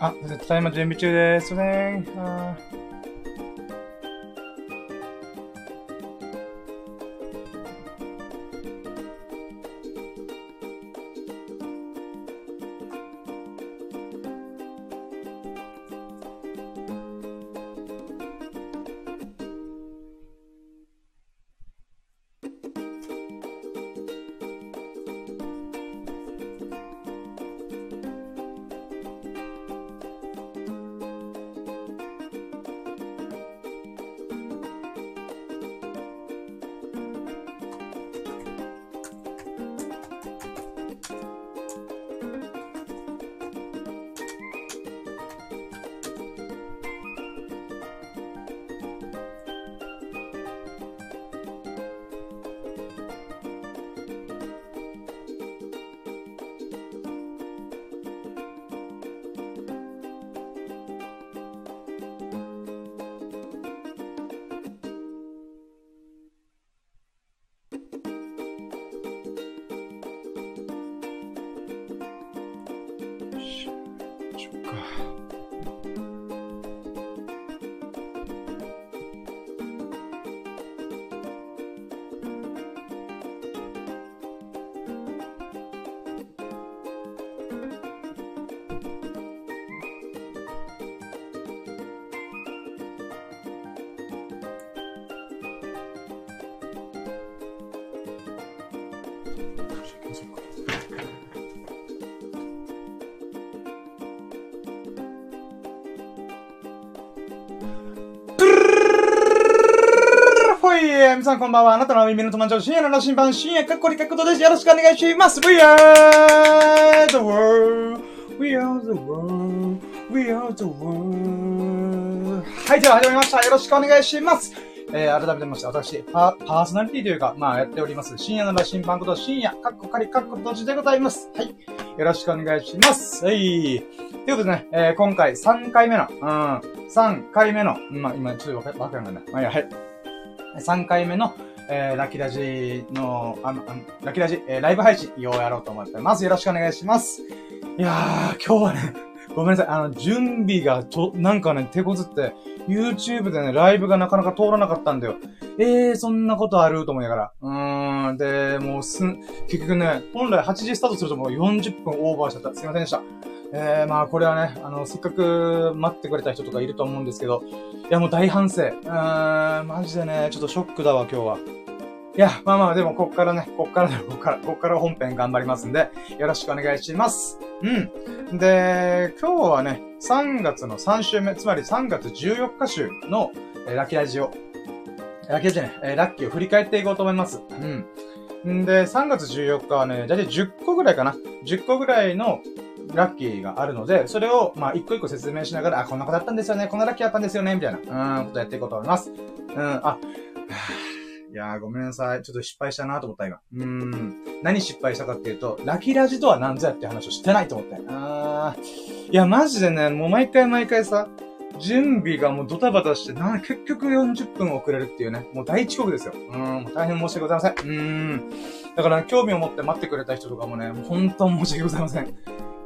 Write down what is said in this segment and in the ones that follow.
あ、ただいま準備中です。すいません。あえー皆さんこんばんは。あなたの耳の友達深夜の羅針盤、深夜かっこりかっことです。よろしくお願いします。We are the world. We are the world. We are the world. はい、では始まりました。よろしくお願いします。えー、改めてまして、私、パパーソナリティというか、まあ、やっております。深夜の羅針盤こと、深夜、かっこかり、かっこ閉じでございます。はい。よろしくお願いします。はい。ということでね、えー、今回3回目の、うん、3回目の、まあ、今、ちょっとわかわかんないな。まあ、いや、はい。3回目の、えー、ラキラジの、あの、あのラキラジ、えー、ライブ配信をやろうと思ってます。よろしくお願いします。いやー、今日はね、ごめんなさい。あの、準備がちょ、なんかね、手こずって、YouTube でね、ライブがなかなか通らなかったんだよ。えー、そんなことある？と思いながら。うーん、で、もうすん、結局ね、本来8時スタートするともう40分オーバーしちゃった。すいませんでした。えー、まあこれはね、あの、せっかく待ってくれた人とかいると思うんですけど、いやもう大反省。うーん、マジでね、ちょっとショックだわ、今日は。いや、まあまあ、でも、こっからね、こっからね、こっから、こっから本編頑張りますんで、よろしくお願いします。うん。で、今日はね、3月の3週目、つまり3月14日週の、えーラッキラジオ、ラッキーラジオね、えーラッキーを振り返っていこうと思います。うん。んで、3月14日はね、だいたい10個ぐらいかな。10個ぐらいのラッキーがあるので、それを、まあ、一個一個説明しながら、あ、こんなことあったんですよね、こんなラッキーあったんですよね、みたいな、うん、ことやっていこうと思います。うん、あ、いやーごめんなさい。ちょっと失敗したなと思った、今。うーん。何失敗したかっていうと、ラキラジとは何ぞやって話をしてないと思って。あー。いや、マジでね、もう毎回毎回さ、準備がもうドタバタして、な、結局40分遅れるっていうね。もう大遅刻ですよ。うん、大変申し訳ございません。うーん。だから、興味を持って待ってくれた人とかもね、もう本当申し訳ございません。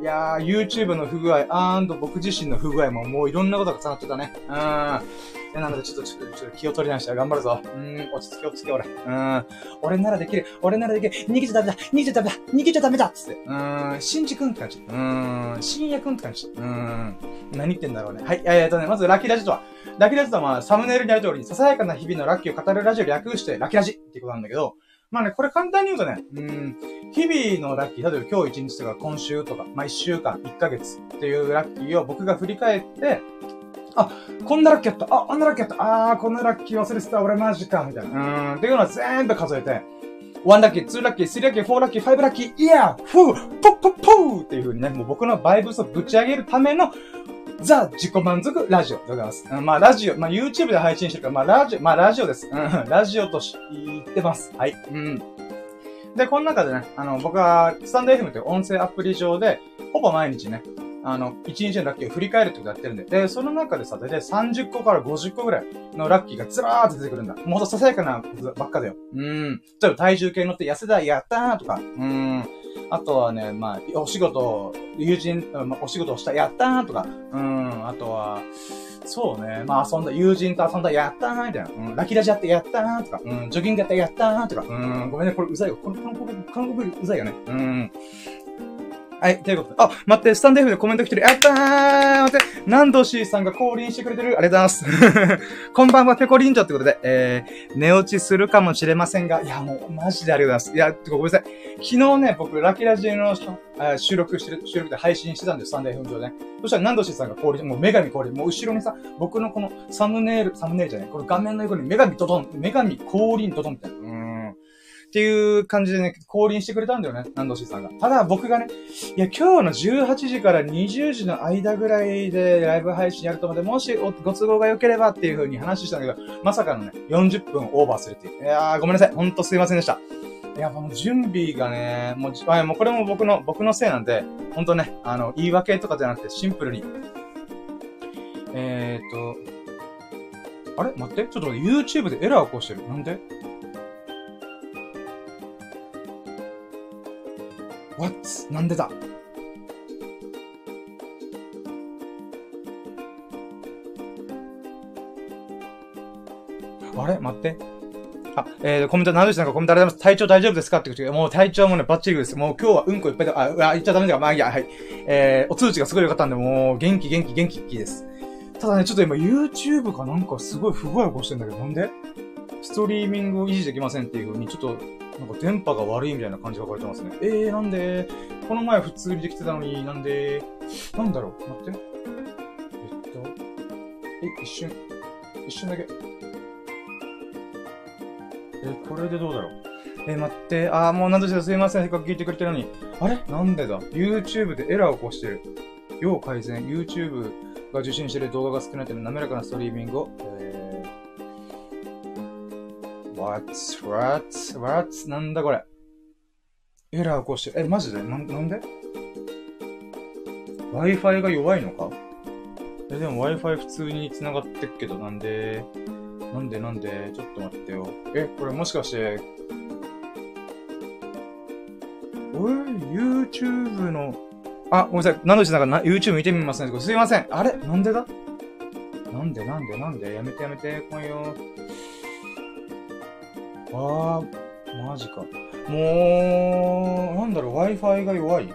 いやー、YouTube の不具合、あーんと僕自身の不具合ももういろんなことが重なってたね。うん。なので、ちょっと、ちょっと、ちょっと気を取り直して頑張るぞ。うーん、落ち着け、落ち着け、俺。うーん。俺ならできる。俺ならできる。逃げちゃダメだ。逃げちゃダメだ。逃げちゃダメだつって。うーん、しんじくんって感じ。うーん、深夜くんって感じ。うーん。何言ってんだろうね。はい、えーとね、まずラッキーラジとは。ラッキーラジとはまあ、サムネイルにある通りに、ささやかな日々のラッキーを語るラジオを略して、ラッキーラジっていうことなんだけど、まあね、これ簡単に言うとね、うーん、日々のラッキー、例えば今日一日とか今週とか、まあ一週間、一ヶ月っていうラッキーを僕が振り返って、あ、こんなラッキーやった。あ、あんなラッキーやった。あー、こんなラッキー忘れてた。俺マジか。みたいな。うーん。っていうのは全部数えて、1ラッキー、2ラッキー、3ラッキー、4ラッキー、5ラッキー、イヤーフーポッポッポーっていう風にね、もう僕のバイブスをぶち上げるための、ザ自己満足ラジオでございます。うん、まあ、ラジオ、まあ、YouTube で配信してるから、まあ、ラジオ、まあ、ラジオです。うん、ラジオとし言ってます。はい。うん。で、この中でね、あの、僕は、スタンド FM という音声アプリ上で、ほぼ毎日ね、あの、1日のラッキーを振り返るってことやってるんで、で、その中でさ、だいたい30個から50個ぐらいのラッキーがずらーって出てくるんだ。もとささやかなことばっかだよ。うーん。例えば体重計乗って痩せた、やったーとか、うーん。あとはね、まあ、お仕事、友人、まあ、お仕事をした、やったーとか、うん、あとは、そうね。まあ遊んだ、友人と遊んだ、やったーみたいな。うん、ラキラジやってやったーとか、うん、ジョギングやってやったーとか、うん、ごめんね、これうざいよ。この韓国、韓国うざいよね。うん。はい、ということで。あ、待って、スタンデーフでコメント来てる。やったー待って、ナンドシーさんが降臨してくれてる。ありがとうございます。こんばんは、ペコリンジョってことで、えー、寝落ちするかもしれませんが、いや、もう、マジでありがとうございます。いや、ごめんなさい。昨日ね、僕、ラキラジの収録してる、収録で配信してたんです、スタンデーフ上でね。そしたら、ナンドシーさんが降臨、もう女神降臨、もう後ろにさ、僕のこのサムネイル、サムネイルじゃない、この画面の横に女神ドドン、女神降臨ドドンみたいな。っていう感じでね、降臨してくれたんだよね、南藤さんが。ただ僕がね、いや、今日の18時から20時の間ぐらいでライブ配信やると思って、もしご都合が良ければっていう風に話したんだけど、まさかのね、40分オーバーするっていう。いやー、ごめんなさい。ほんとすいませんでした。いや、もう準備がね、もう、あもうこれも僕の、僕のせいなんで、ほんとね、あの、言い訳とかじゃなくてシンプルに。えーと、あれ？待ってちょっと待って、YouTube でエラー起こしてる。なんで？What? なんでだ？あれ？待って。あ、えー、コメント、なでしなんか？コメントありがとうございます。体調大丈夫ですか？って言って、もう体調もね、バッチリです。もう今日はうんこいっぱいで、あ、あ、言っちゃダメだまあいいや、はい。えー、お通知がすごい良かったんで、もう、元気元気元気です。ただね、ちょっと今 YouTube かなんかすごい不具合を起こしてんだけど、なんで？ストリーミングを維持できませんっていう風に、ちょっと、なんか電波が悪いみたいな感じが書かれてますね。えー、なんで？この前普通にできてたのになんで？なんだろう？待って。えっと、え、一瞬。一瞬だけ。え、これでどうだろう？え、待って。あー、もうなんとしてすいません。せっかく聞いてくれてるのに。あれ？なんでだ ?YouTube でエラーを起こしてる。要改善。YouTube が受信してる動画が少ないという滑らかなストリーミングを、What? What? What? なんだこれ。エラー起こして、え、マジで？ななんで ?Wi-Fi が弱いのか？え、でも Wi-Fi 普通に繋がってっけど、なんで？なんでなんで？ちょっと待ってよ。え、これもしかして、おい、YouTube の、あ、ごめんなさい。何のしなんか YouTube 見てみますね。すいません。あれ？なんでだ？なんでなんでなんで？やめてやめて、来いよ。あ、マジか。もう、なんだろう、Wi-Fi が弱い。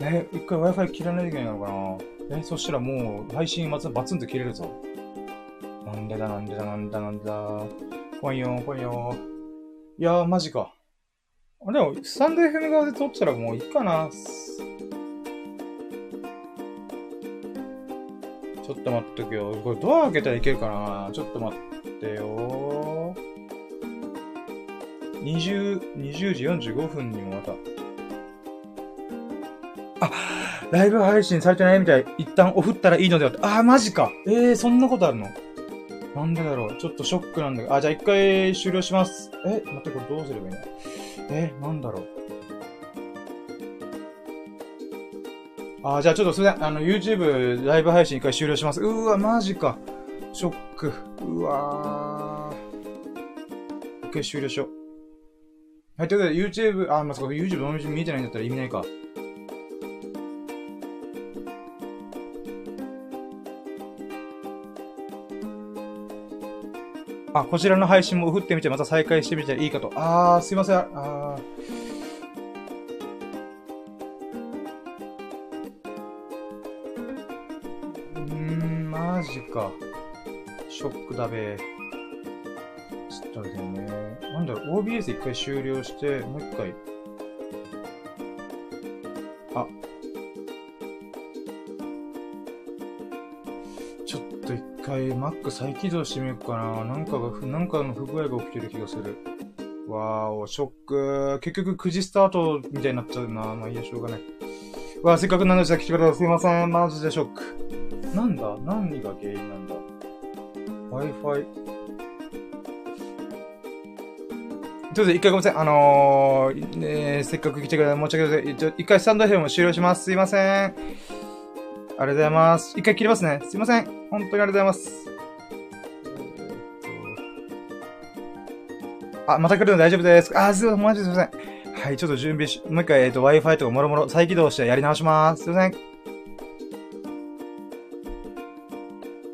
え、一回 Wi-Fi 切らないといけないのかな？え、そしたらもう、配信バツバツンと切れるぞ。なんでだ、なんでだ、なんでだ、なんでだ。怖いよ、怖いよ。いやー、マジか。あ、でも、スタンド FM 側で撮ったらもういいかな。ちょっと待っとくよ。これドア開けたらいけるかな？ちょっと待ってよ。20、20時45分にもまた。あ、ライブ配信されてないみたい。一旦オフったらいいのではって。あ、マジか。えー、そんなことあるの？なんでだろう。ちょっとショックなんだけど。あ、じゃあ一回終了します。え、待って、これどうすればいいの？え、なんだろう。あ、じゃあちょっとすみません。あの、YouTube ライブ配信一回終了します。うーわ、マジか。ショック。うわー。一回終了しよう。はい、ということで YouTube、あ、まあ、そうか、YouTube の見えてないんだったら意味ないか。あ、こちらの配信も振ってみてまた再開してみたらいいかと。あー、すいません。あー。か。ショックだべ。ちっとあれだよね。なんだろ、OBS 一回終了して、もう一回。あ。ちょっと一回 Mac 再起動してみようかな。なんかが、なんかの不具合が起きてる気がする。わーお、ショック。結局9時スタートみたいになっちゃうな。まあいいや、しょうがない。わー、せっかくなので来てくれたすいません。マジでショック。なんだ？何が原因なんだ？?Wi-Fi。ということ、一回ごめんなさい。あのー、ねせっかく来てくれた申し訳ないません。一回スタンド FM 終了します。すいません。ありがとうございます。一回切りますね。すいません。本当にありがとうございます。あ、また来るの大丈夫です。あ、すいません。マジですいません。はい、ちょっと準備し、もう一回、えっ、と、Wi-Fi とかもろもろ再起動してやり直します。すいません。